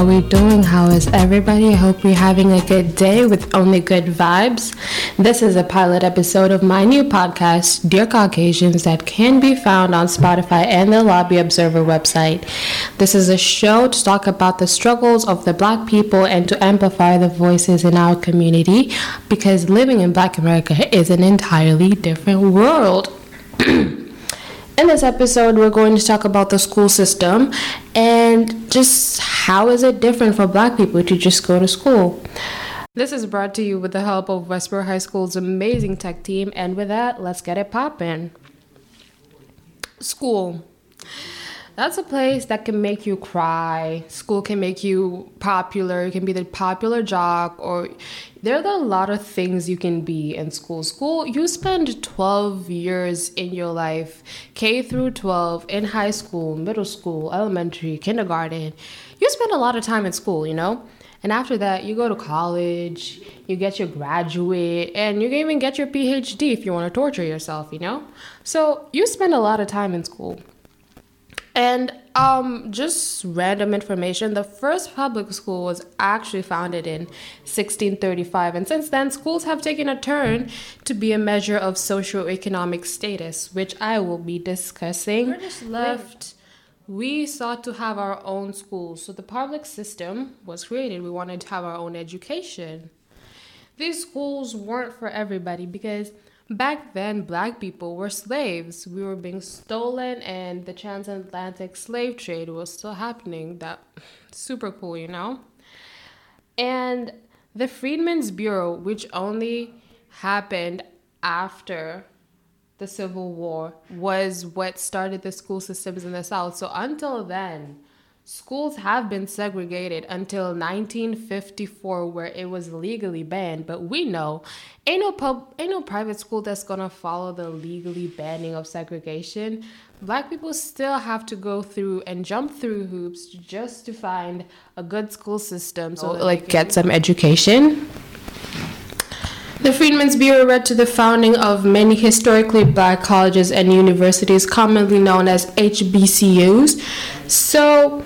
Are we doing? How is everybody? I hope you're having a good day with only good vibes. This is a pilot episode of my new podcast, Dear Caucasians, that can be found on Spotify and the Lobby Observer website. This is a show to talk about the struggles of the black people and to amplify the voices in our community because living in black America is an entirely different world. In this episode, we're going to talk about the school system and just how is it different for black people to just go to school. This is brought to you with the help of Westboro High School's amazing tech team, and with that, let's get it poppin'. School. That's a place that can make you cry. School can make you popular. You can be the popular jock, or there are a lot of things you can be in school. School, you spend 12 years in your life, K through 12, in high school, middle school, elementary, kindergarten. You spend a lot of time in school, you know? And after that, you go to college, you get your graduate, and you can even get your PhD if you want to torture yourself, you know? So you spend a lot of time in school. And um, just random information the first public school was actually founded in 1635. And since then, schools have taken a turn to be a measure of socioeconomic status, which I will be discussing. British left. We sought to have our own schools. So the public system was created. We wanted to have our own education. These schools weren't for everybody because Back then, black people were slaves. We were being stolen, and the transatlantic slave trade was still happening. That super cool, you know? And the Freedmen's Bureau, which only happened after the Civil War, was what started the school systems in the South. So until then, Schools have been segregated until 1954 where it was legally banned, but we know ain't no pub ain't no private school that's to follow the legally banning of segregation. Black people still have to go through and jump through hoops just to find a good school system so oh, like get some education. The Freedmen's Bureau led to the founding of many historically black colleges and universities, commonly known as HBCUs. So,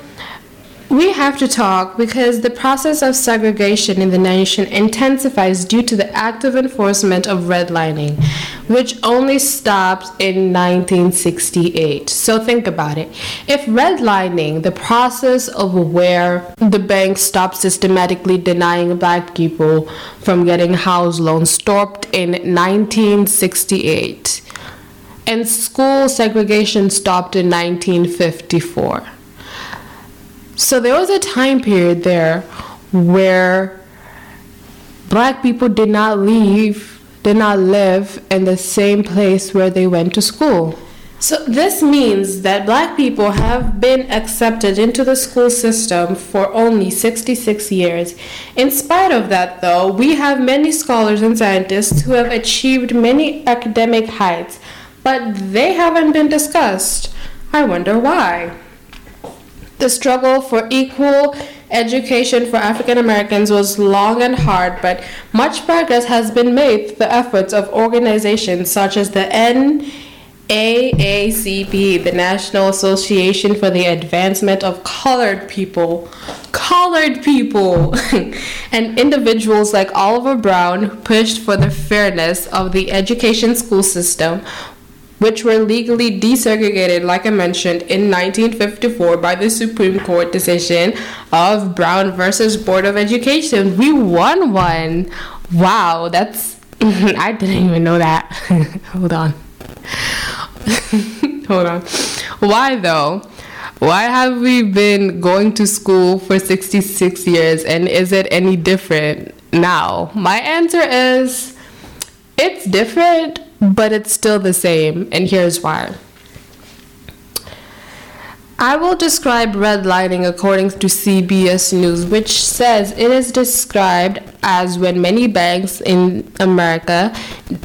we have to talk because the process of segregation in the nation intensifies due to the active enforcement of redlining, which only stopped in 1968. So think about it. If redlining, the process of where the bank stopped systematically denying black people from getting house loans, stopped in 1968, and school segregation stopped in 1954 so there was a time period there where black people did not leave, did not live in the same place where they went to school. So this means that black people have been accepted into the school system for only 66 years. In spite of that, though, we have many scholars and scientists who have achieved many academic heights, but they haven't been discussed. I wonder why. The struggle for equal education for African Americans was long and hard, but much progress has been made through the efforts of organizations such as the NAACP, the National Association for the Advancement of Colored People. Colored people! and individuals like Oliver Brown who pushed for the fairness of the education school system which were legally desegregated, like I mentioned, in 1954 by the Supreme Court decision of Brown versus Board of Education. We won one. Wow, that's. I didn't even know that. Hold on. Hold on. Why though? Why have we been going to school for 66 years and is it any different now? My answer is it's different but it's still the same, and here's why. I will describe redlining according to CBS News, which says it is described as when many banks in America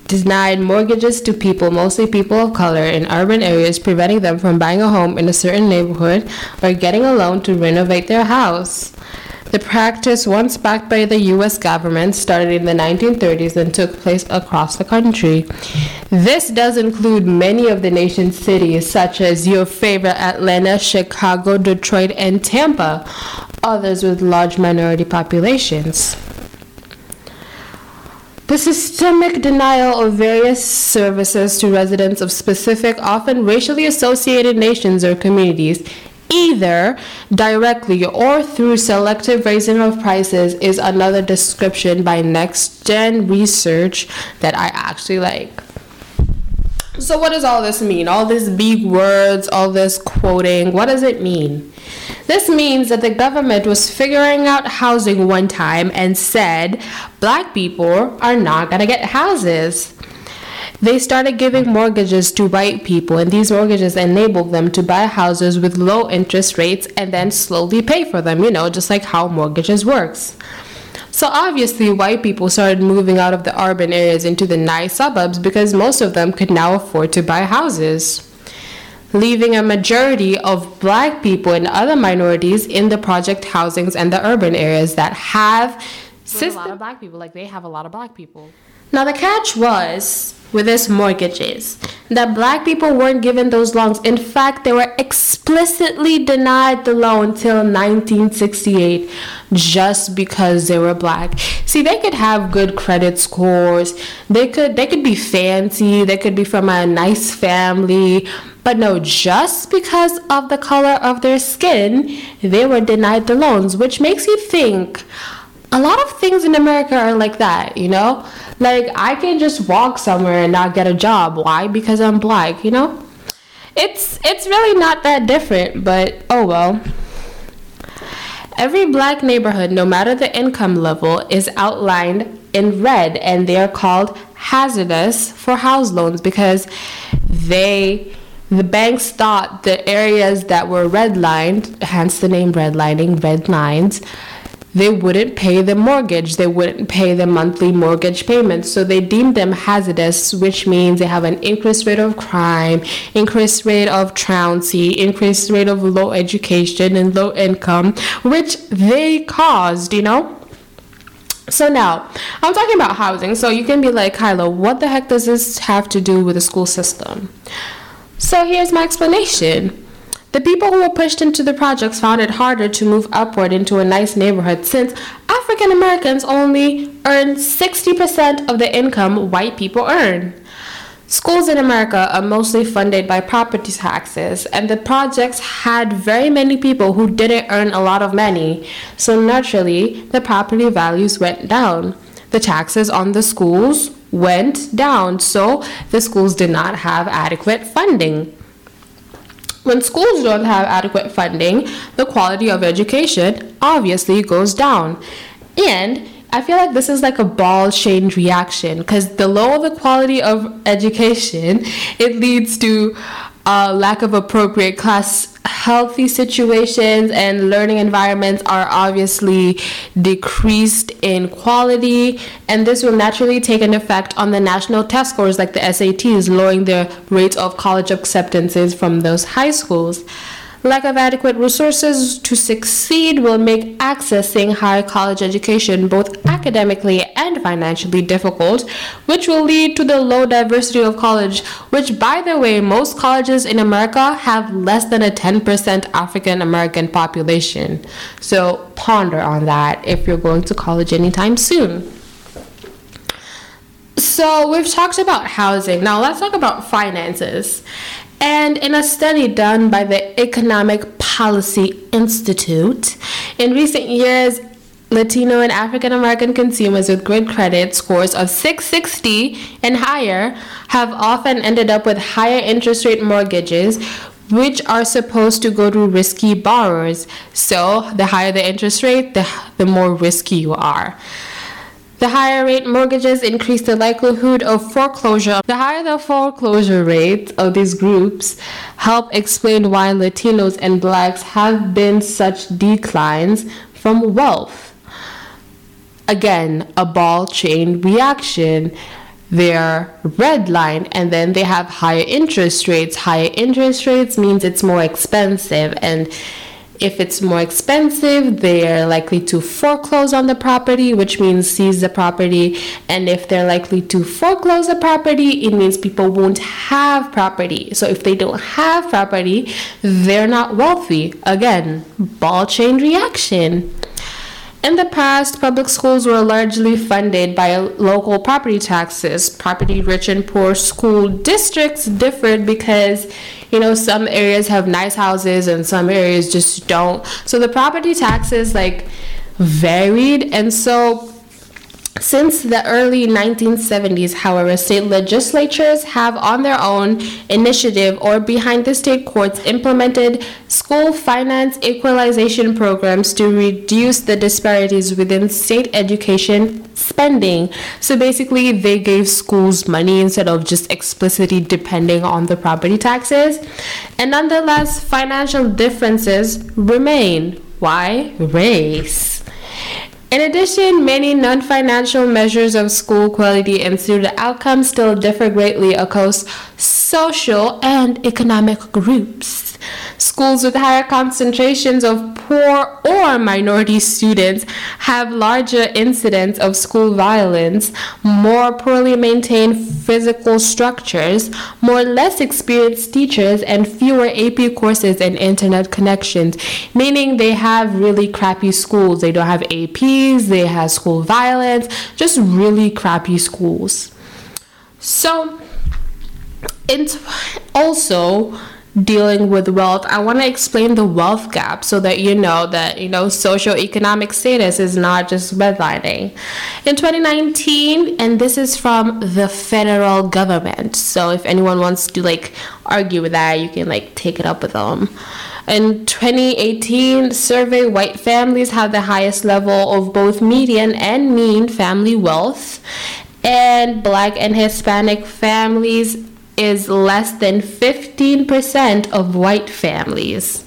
denied mortgages to people, mostly people of color, in urban areas, preventing them from buying a home in a certain neighborhood or getting a loan to renovate their house. The practice, once backed by the US government, started in the 1930s and took place across the country. This does include many of the nation's cities, such as your favorite Atlanta, Chicago, Detroit, and Tampa. others with large minority populations. The systemic denial of various services to residents of specific, often racially associated nations or communities, either directly or through selective raising of prices, is another description by Next Gen Research that I actually like. So, what does all this mean? All these big words, all this quoting, what does it mean? This means that the government was figuring out housing one time and said black people are not to get houses. They started giving mortgages to white people, and these mortgages enabled them to buy houses with low interest rates and then slowly pay for them, you know, just like how mortgages works. So obviously, white people started moving out of the urban areas into the nice suburbs because most of them could now afford to buy houses, leaving a majority of black people and other minorities in the project housings and the urban areas that have system- a lot of black people. Like they have a lot of black people. Now the catch was with this mortgages that black people weren't given those loans. In fact, they were explicitly denied the loan until 1968 just because they were black. See, they could have good credit scores. They could they could be fancy, they could be from a nice family, but no, just because of the color of their skin, they were denied the loans, which makes you think a lot of things in America are like that, you know? Like I can just walk somewhere and not get a job. Why? Because I'm black, you know? It's it's really not that different, but oh well. Every black neighborhood, no matter the income level, is outlined in red and they are called hazardous for house loans because they the banks thought the areas that were redlined, hence the name redlining, red lines, they wouldn't pay the mortgage, they wouldn't pay the monthly mortgage payments. So they deemed them hazardous, which means they have an increased rate of crime, increased rate of truancy, increased rate of low education and low income, which they caused, you know? So now, I'm talking about housing. So you can be like, Kyla, what the heck does this have to do with the school system? So here's my explanation. The people who were pushed into the projects found it harder to move upward into a nice neighborhood since African Americans only earn 60% of the income white people earn. Schools in America are mostly funded by property taxes, and the projects had very many people who didn't earn a lot of money, so naturally, the property values went down. The taxes on the schools went down, so the schools did not have adequate funding. When schools don't have adequate funding, the quality of education obviously goes down. And I feel like this is like a ball chain reaction because the lower the quality of education, it leads to a lack of appropriate class healthy situations and learning environments are obviously decreased in quality and this will naturally take an effect on the national test scores like the SATs lowering the rates of college acceptances from those high schools Lack of adequate resources to succeed will make accessing higher college education both academically and financially difficult, which will lead to the low diversity of college, which, by the way, most colleges in America have less than a 10% African American population. So ponder on that if you're going to college anytime soon. So, we've talked about housing. Now, let's talk about finances. And in a study done by the Economic Policy Institute, in recent years, Latino and African American consumers with good credit scores of 660 and higher have often ended up with higher interest rate mortgages, which are supposed to go to risky borrowers. So, the higher the interest rate, the, the more risky you are. The higher rate mortgages increase the likelihood of foreclosure. The higher the foreclosure rate of these groups help explain why Latinos and blacks have been such declines from wealth. Again, a ball chain reaction. They're redlined and then they have higher interest rates. Higher interest rates means it's more expensive and If it's more expensive, they're likely to foreclose on the property, which means seize the property. And if they're likely to foreclose the property, it means people won't have property. So if they don't have property, they're not wealthy. Again, ball chain reaction. In the past, public schools were largely funded by local property taxes. Property rich and poor school districts differed because, you know, some areas have nice houses and some areas just don't. So the property taxes like varied and so since the early 1970s, however, state legislatures have, on their own initiative or behind the state courts, implemented school finance equalization programs to reduce the disparities within state education spending. So basically, they gave schools money instead of just explicitly depending on the property taxes. And nonetheless, financial differences remain. Why? Race. In addition, many non financial measures of school quality and student outcomes still differ greatly across social and economic groups. Schools with higher concentrations of poor or minority students have larger incidents of school violence, more poorly maintained physical structures, more less experienced teachers, and fewer AP courses and internet connections, meaning they have really crappy schools. They don't have APs, they have school violence, just really crappy schools. So, it's also dealing with wealth, I want to explain the wealth gap so that you know that, you know, socioeconomic status is not just redlining. In 2019, and this is from the federal government. So if anyone wants to like argue with that, you can like take it up with them. In 2018, survey white families have the highest level of both median and mean family wealth, and black and Hispanic families is less than 15% of white families.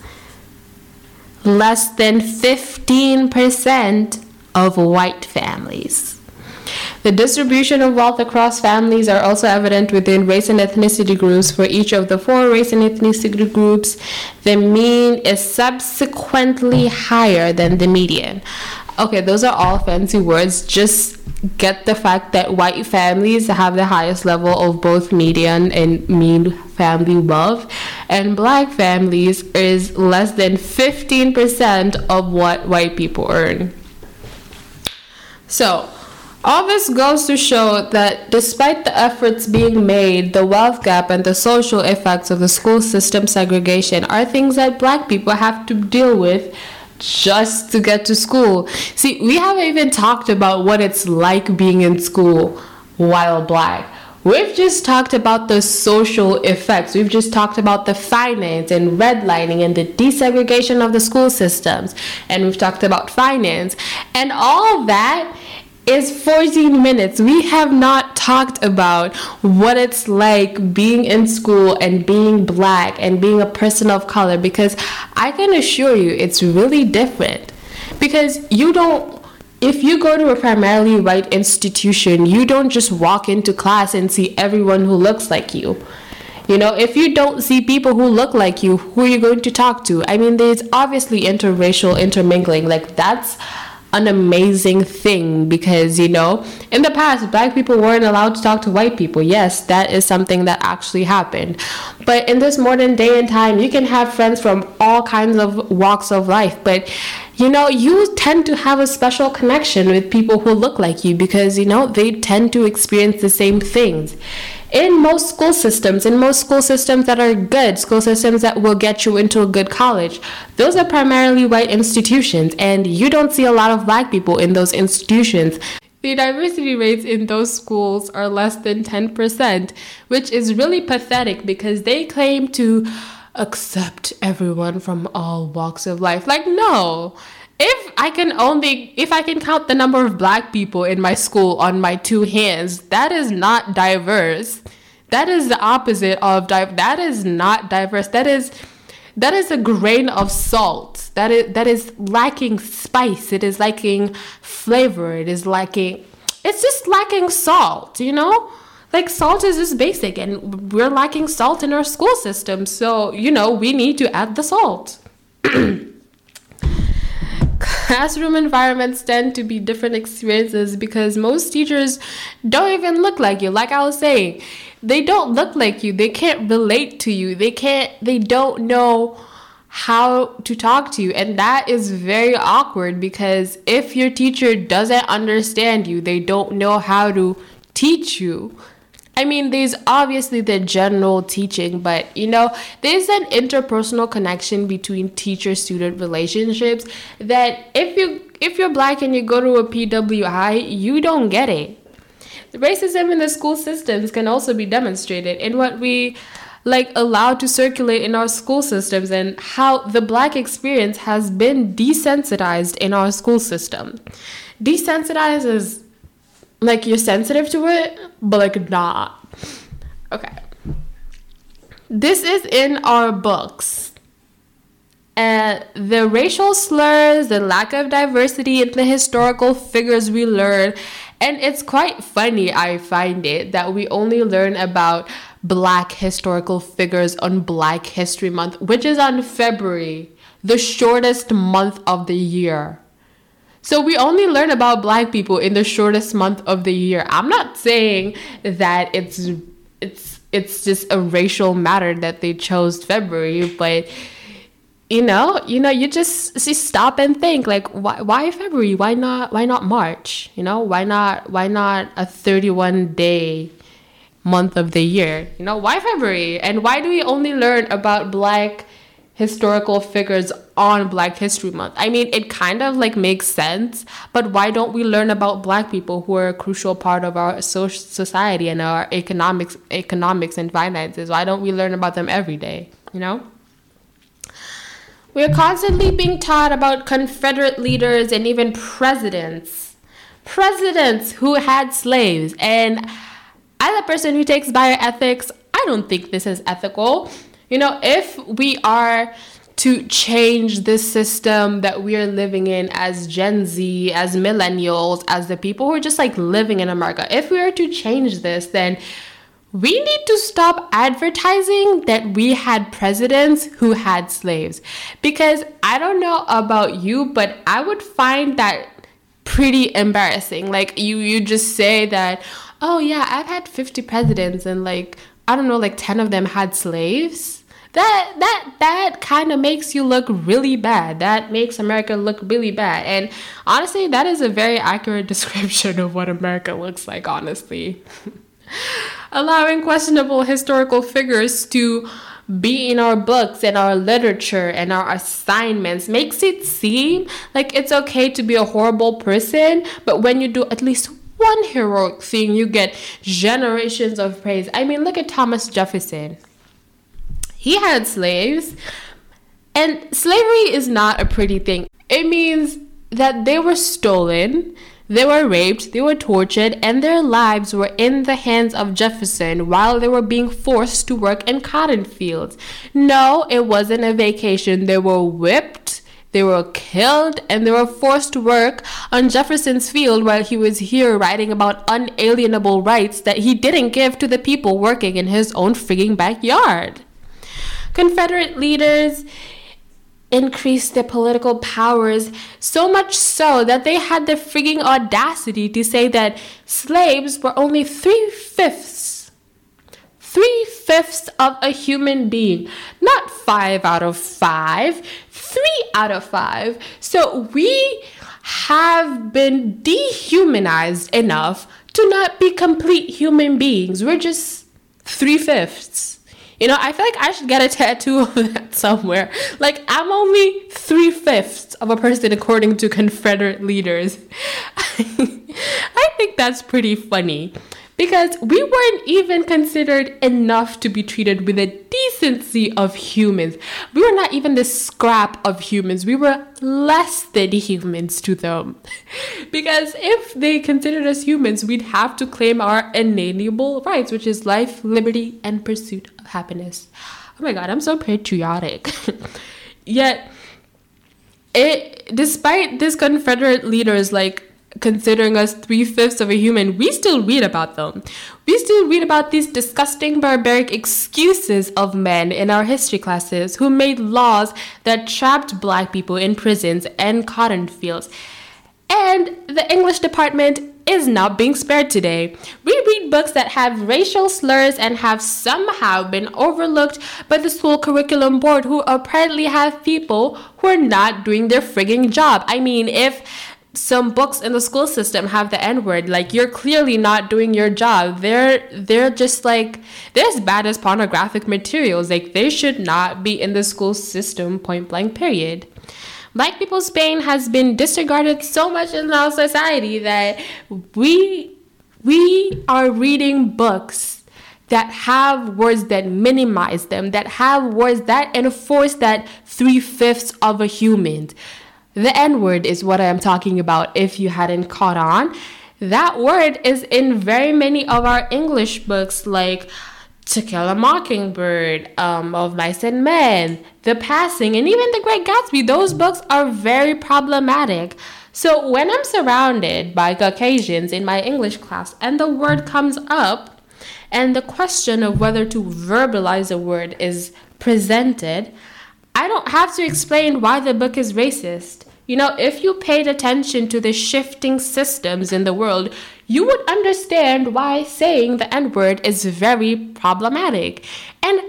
Less than 15% of white families. The distribution of wealth across families are also evident within race and ethnicity groups. For each of the four race and ethnicity groups, the mean is subsequently higher than the median. Okay, those are all fancy words. Just get the fact that white families have the highest level of both median and mean family wealth, and black families is less than 15% of what white people earn. So, all this goes to show that despite the efforts being made, the wealth gap and the social effects of the school system segregation are things that black people have to deal with just to get to school. See, we haven't even talked about what it's like being in school while black. We've just talked about the social effects. We've just talked about the finance and redlining and the desegregation of the school systems. And we've talked about finance. And all that is 14 minutes. We have not talked about what it's like being in school and being black and being a person of color because I can assure you it's really different. Because you don't, if you go to a primarily white institution, you don't just walk into class and see everyone who looks like you. You know, if you don't see people who look like you, who are you going to talk to? I mean, there's obviously interracial intermingling. Like, that's an amazing thing because you know in the past black people weren't allowed to talk to white people. Yes that is something that actually happened. But in this modern day and time you can have friends from all kinds of walks of life. But you know you tend to have a special connection with people who look like you because you know they tend to experience the same things in most school systems, in most school systems that are good, school systems that will get you into a good college, those are primarily white institutions, and you don't see a lot of black people in those institutions. The diversity rates in those schools are less than 10%, which is really pathetic because they claim to accept everyone from all walks of life. Like, no if I can only if I can count the number of black people in my school on my two hands, that is not diverse. That is the opposite of di- that is not diverse. That is that is a grain of salt. That is that is lacking spice. It is lacking flavor. It is lacking it's just lacking salt, you know? Like salt is just basic and we're lacking salt in our school system. So, you know, we need to add the salt. classroom environments tend to be different experiences because most teachers don't even look like you. Like I was saying, they don't look like you. They can't relate to you. They can't, they don't know how to talk to you. And that is very awkward because if your teacher doesn't understand you, they don't know how to teach you. I mean, there's obviously the general teaching, but you know, there's an interpersonal connection between teacher student relationships that if you if you're black and you go to a PWI, you don't get it. The racism in the school systems can also be demonstrated in what we like allowed to circulate in our school systems and how the black experience has been desensitized in our school system. Desensitized is like you're sensitive to it, but like not. Okay. This is in our books. And the racial slurs, the lack of diversity in the historical figures we learn, and it's quite funny, I find it, that we only learn about black historical figures on Black History Month, which is on February, the shortest month of the year. So we only learn about black people in the shortest month of the year. I'm not saying that it's it's it's just a racial matter that they chose February, but you know, you know, you just see stop and think like why why February? Why not why not March? You know, why not why not a 31 day month of the year? You know, why February? And why do we only learn about black historical figures on Black History Month. I mean, it kind of like makes sense, but why don't we learn about black people who are a crucial part of our social society and our economics economics and finances? Why don't we learn about them every day, you know? We are constantly being taught about Confederate leaders and even presidents. Presidents who had slaves. And as a person who takes bioethics, I don't think this is ethical you know, if we are to change this system that we are living in as Gen Z, as millennials, as the people who are just like living in America, if we are to change this, then we need to stop advertising that we had presidents who had slaves. Because I don't know about you, but I would find that pretty embarrassing. Like you you just say that, "Oh yeah, I've had 50 presidents and like I don't know, like 10 of them had slaves." That that that kind of makes you look really bad. That makes America look really bad. And honestly, that is a very accurate description of what America looks like, honestly. Allowing questionable historical figures to be in our books and our literature and our assignments makes it seem like it's okay to be a horrible person, but when you do at least one heroic thing, you get generations of praise. I mean, look at Thomas Jefferson he had slaves. And slavery is not a pretty thing. It means that they were stolen, they were raped, they were tortured, and their lives were in the hands of Jefferson while they were being forced to work in cotton fields. No, it wasn't a vacation. They were whipped, they were killed, and they were forced to work on Jefferson's field while he was here writing about unalienable rights that he didn't give to the people working in his own frigging backyard. Confederate leaders increased their political powers so much so that they had the frigging audacity to say that slaves were only three fifths. Three fifths of a human being. Not five out of five, three out of five. So we have been dehumanized enough to not be complete human beings. We're just three fifths. You know, I feel like I should get a tattoo of that somewhere. Like, I'm only three fifths of a person according to Confederate leaders. I think that's pretty funny because we weren't even considered enough to be treated with the decency of humans. We were not even the scrap of humans. We were less than humans to them. because if they considered us humans, we'd have to claim our inalienable rights, which is life, liberty, and pursuit of happiness. Oh my god, I'm so patriotic. Yet, it despite this Confederate leaders like considering us three fifths of a human, we still read about them. We still read about these disgusting, barbaric excuses of men in our history classes who made laws that trapped black people in prisons and cotton fields. And the English department is not being spared today. We read books that have racial slurs and have somehow been overlooked by the school curriculum board, who apparently have people who are not doing their frigging job. I mean, if some books in the school system have the N word, like you're clearly not doing your job. They're they're just like they're as bad as pornographic materials. Like they should not be in the school system, point blank, period. Black people's pain has been disregarded so much in our society that we we are reading books that have words that minimize them, that have words that enforce that three fifths of a human. The N word is what I am talking about if you hadn't caught on. That word is in very many of our English books, like To Kill a Mockingbird, um, Of Mice and Men, The Passing, and even The Great Gatsby. Those books are very problematic. So when I'm surrounded by Caucasians in my English class and the word comes up, and the question of whether to verbalize a word is presented, I don't have to explain why the book is racist. You know, if you paid attention to the shifting systems in the world, you would understand why saying the N word is very problematic. And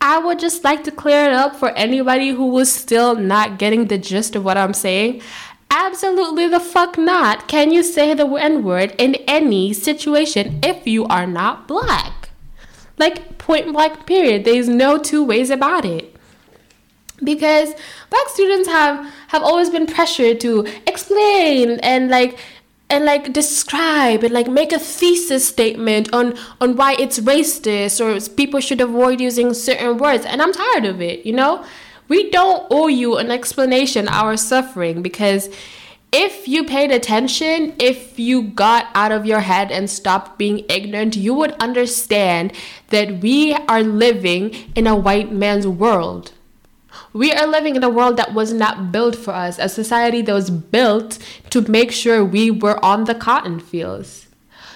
I would just like to clear it up for anybody who was still not getting the gist of what I'm saying. Absolutely the fuck not. Can you say the N word in any situation if you are not black? Like, point blank, period. There's no two ways about it because black students have have always been pressured to explain and like and like describe and like make a thesis statement on on why it's racist or people should avoid using certain words and i'm tired of it you know we don't owe you an explanation our suffering because if you paid attention, if you got out of your head and stopped being ignorant, you would understand that we are living in a white man's world. We are living in a world that was not built for us, a society that was built to make sure we were on the cotton fields.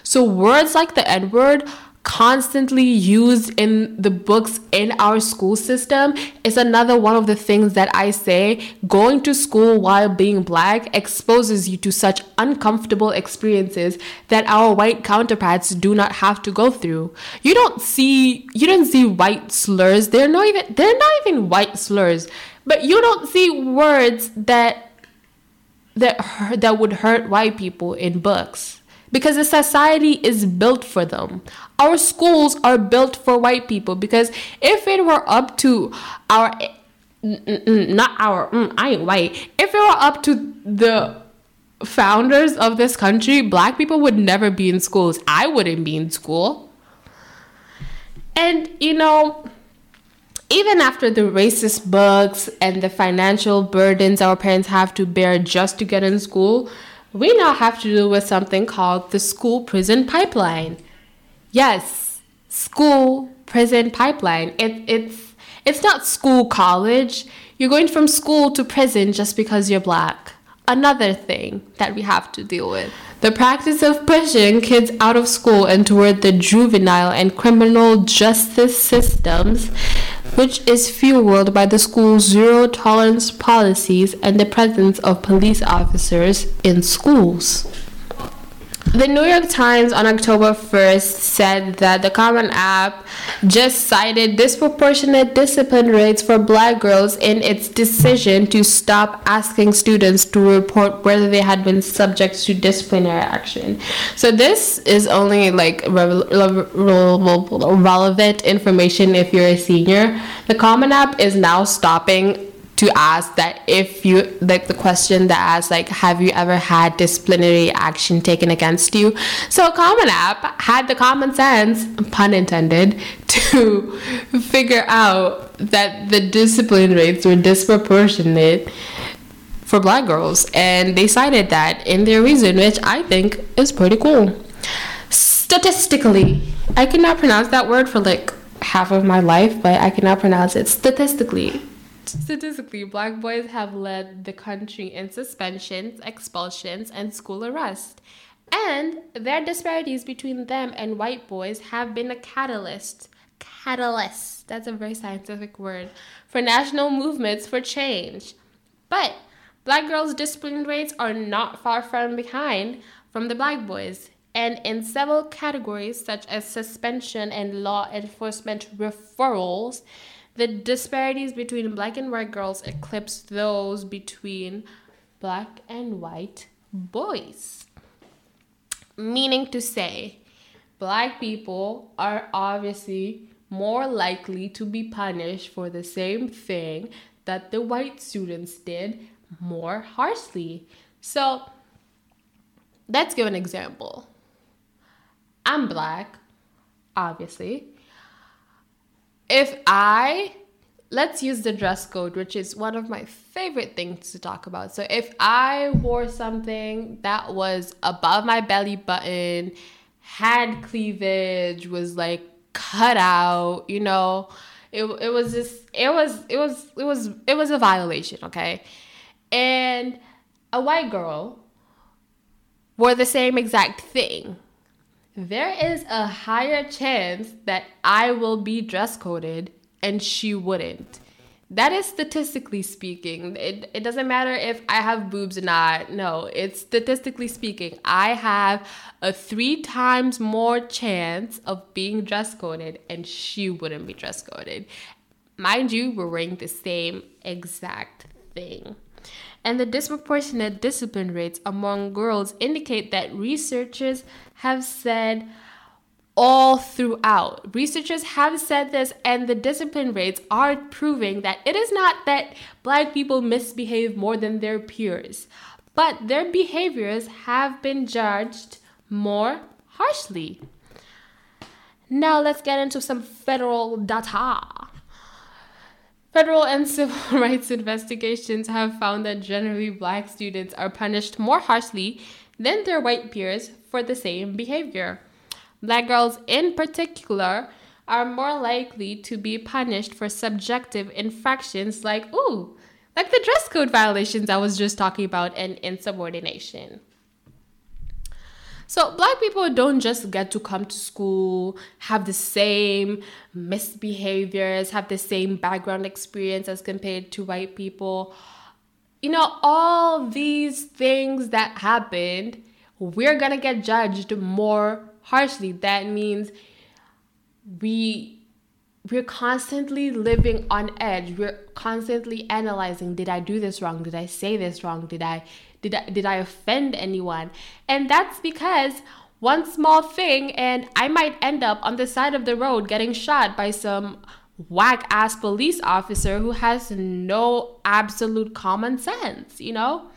So, words like the N word constantly used in the books in our school system is another one of the things that I say going to school while being black exposes you to such uncomfortable experiences that our white counterparts do not have to go through. You don't see you don't see white slurs. They're not even they're not even white slurs, but you don't see words that that that would hurt white people in books because the society is built for them. Our schools are built for white people because if it were up to our not our mm, I ain't white. If it were up to the founders of this country, black people would never be in schools. I wouldn't be in school. And you know, even after the racist books and the financial burdens our parents have to bear just to get in school, we now have to deal with something called the school prison pipeline. Yes, school prison pipeline. It, it's it's not school college. You're going from school to prison just because you're black. Another thing that we have to deal with. The practice of pushing kids out of school and toward the juvenile and criminal justice systems which is fueled by the school's zero tolerance policies and the presence of police officers in schools. The New York Times on October 1st said that the Common App just cited disproportionate discipline rates for black girls in its decision to stop asking students to report whether they had been subject to disciplinary action. So, this is only like re- re- relevant information if you're a senior. The Common App is now stopping to ask that if you like the question that asks like have you ever had disciplinary action taken against you? So common app had the common sense pun intended to figure out that the discipline rates were disproportionate for black girls. And they cited that in their reason which i think is pretty cool. Statistically i cannot pronounce that word for like half of my life but i cannot pronounce it statistically Statistically, black boys have led the country in suspensions, expulsions, and school arrest. And their disparities between them and white boys have been a catalyst. Catalyst, that's a very scientific word, for national movements for change. But black girls' discipline rates are not far from behind from the black boys. And in several categories, such as suspension and law enforcement referrals, the disparities between black and white girls eclipse those between black and white boys. Meaning to say, black people are obviously more likely to be punished for the same thing that the white students did more harshly. So, let's give an example. I'm black, obviously if I let's use the dress code, which is one of my favorite things to talk about. So if I wore something that was above my belly button, had cleavage, was like cut out, you know, it, it was just it was it was it was it was a violation, okay? And a white girl wore the same exact thing there is a higher chance that I will be dress coded and she wouldn't. That is statistically speaking. It, it doesn't matter if I have boobs or not. No, it's statistically speaking. I have a three times more chance of being dress coded and she wouldn't be dress coded. Mind you, we're wearing the same exact thing and the disproportionate discipline rates among girls indicate that researchers have said all throughout. Researchers have said this, and the discipline rates are proving that it is not that black people misbehave more than their peers, but their behaviors have been judged more harshly. Now, let's get into some federal data. Federal and civil rights investigations have found that generally black students are punished more harshly than their white peers for the same behavior. Black girls, in particular, are more likely to be punished for subjective infractions like, ooh, like the dress code violations I was just talking about and insubordination. So, black people don't just get to come to school, have the same misbehaviors, have the same background experience as compared to white people. You know, all these things that happened, we're gonna get judged more harshly. That means we we're constantly living on edge. We're constantly analyzing, did I do this wrong? Did I say this wrong? Did I did I, did I offend anyone? And that's because one small thing and I might end up on the side of the road getting shot by some whack ass police officer who has no absolute common sense, you know?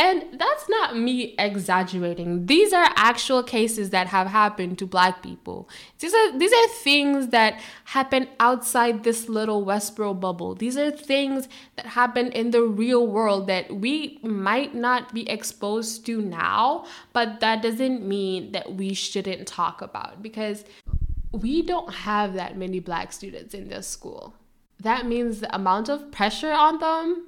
And that's not me exaggerating. These are actual cases that have happened to black people. These are these are things that happen outside this little Westboro bubble. These are things that happen in the real world that we might not be exposed to now, but that doesn't mean that we shouldn't talk about because we don't have that many black students in this school. That means the amount of pressure on them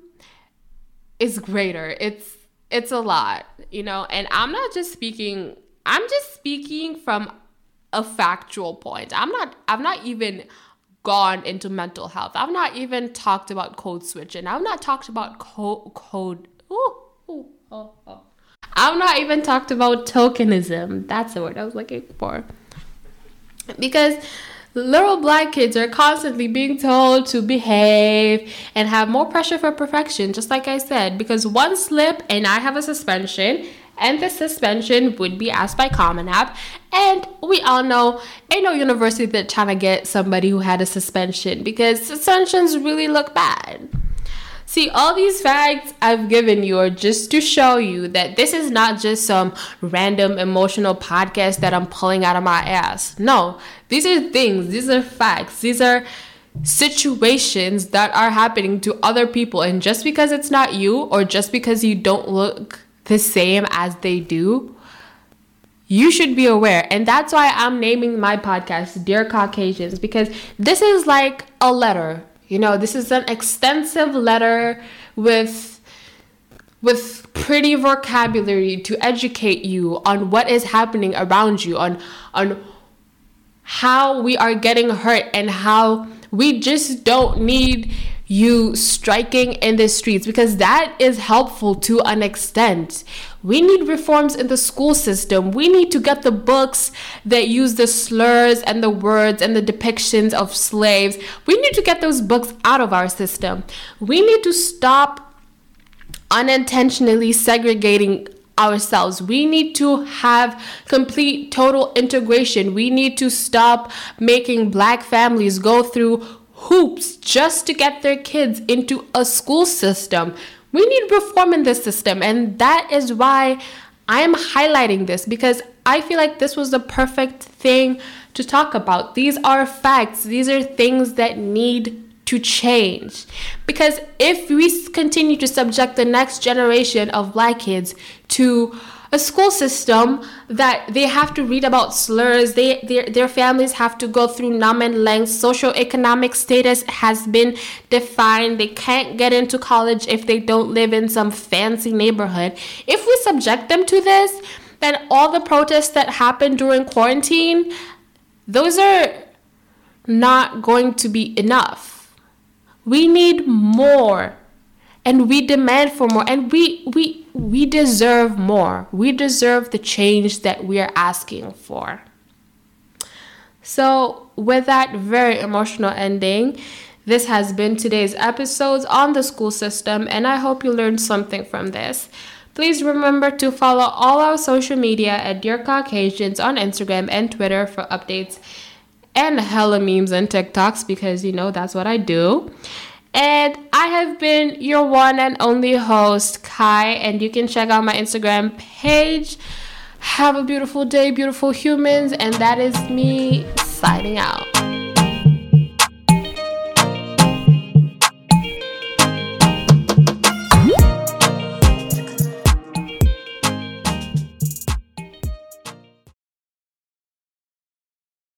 is greater. It's it's a lot, you know, and I'm not just speaking, I'm just speaking from a factual point. I'm not, I've not even gone into mental health. I've not even talked about code switching. I've not talked about code, code, oh, oh. I've not even talked about tokenism. That's the word I was looking for. Because little black kids are constantly being told to behave and have more pressure for perfection, just like I said, because one slip and I have a suspension, and the suspension would be asked by Common App. And we all know ain't no university that trying to get somebody who had a suspension because suspensions really look bad. See, all these facts I've given you are just to show you that this is not just some random emotional podcast that I'm pulling out of my ass. No, these are things, these are facts, these are situations that are happening to other people. And just because it's not you, or just because you don't look the same as they do, you should be aware. And that's why I'm naming my podcast Dear Caucasians, because this is like a letter You know, this is an extensive letter with with pretty vocabulary to educate you on what is happening around you on on how we are getting hurt and how we just don't need you striking in the streets because that is helpful to an extent. We need reforms in the school system. We need to get the books that use the slurs and the words and the depictions of slaves. We need to get those books out of our system. We need to stop unintentionally segregating ourselves. We need to have complete total integration. We need to stop making black families go through hoops just to get their kids into a school system. We need reform in this system, and that is why I am highlighting this because I feel like this was the perfect thing to talk about. These are facts, these are things that need to change. Because if we continue to subject the next generation of black kids to a school system that they have to read about slurs. They their, their families have to go through numb and length. Socioeconomic status has been defined. They can't get into college if they don't live in some fancy neighborhood. If we subject them to this then all the protests that happened during quarantine those are not going to be enough. We need more and we demand for more and we we we deserve more. We deserve the change that we are asking for. So with that very emotional ending this has been today's episodes on the school system and i hope you learned something from this. Please remember to follow all our social media at Dear Caucasians on Instagram and Twitter for updates and hella memes and TikToks because you know that's what I do. And I have been your one and only host, Kai, and you can check out my Instagram page. Have a beautiful day, beautiful humans, and that is me signing out.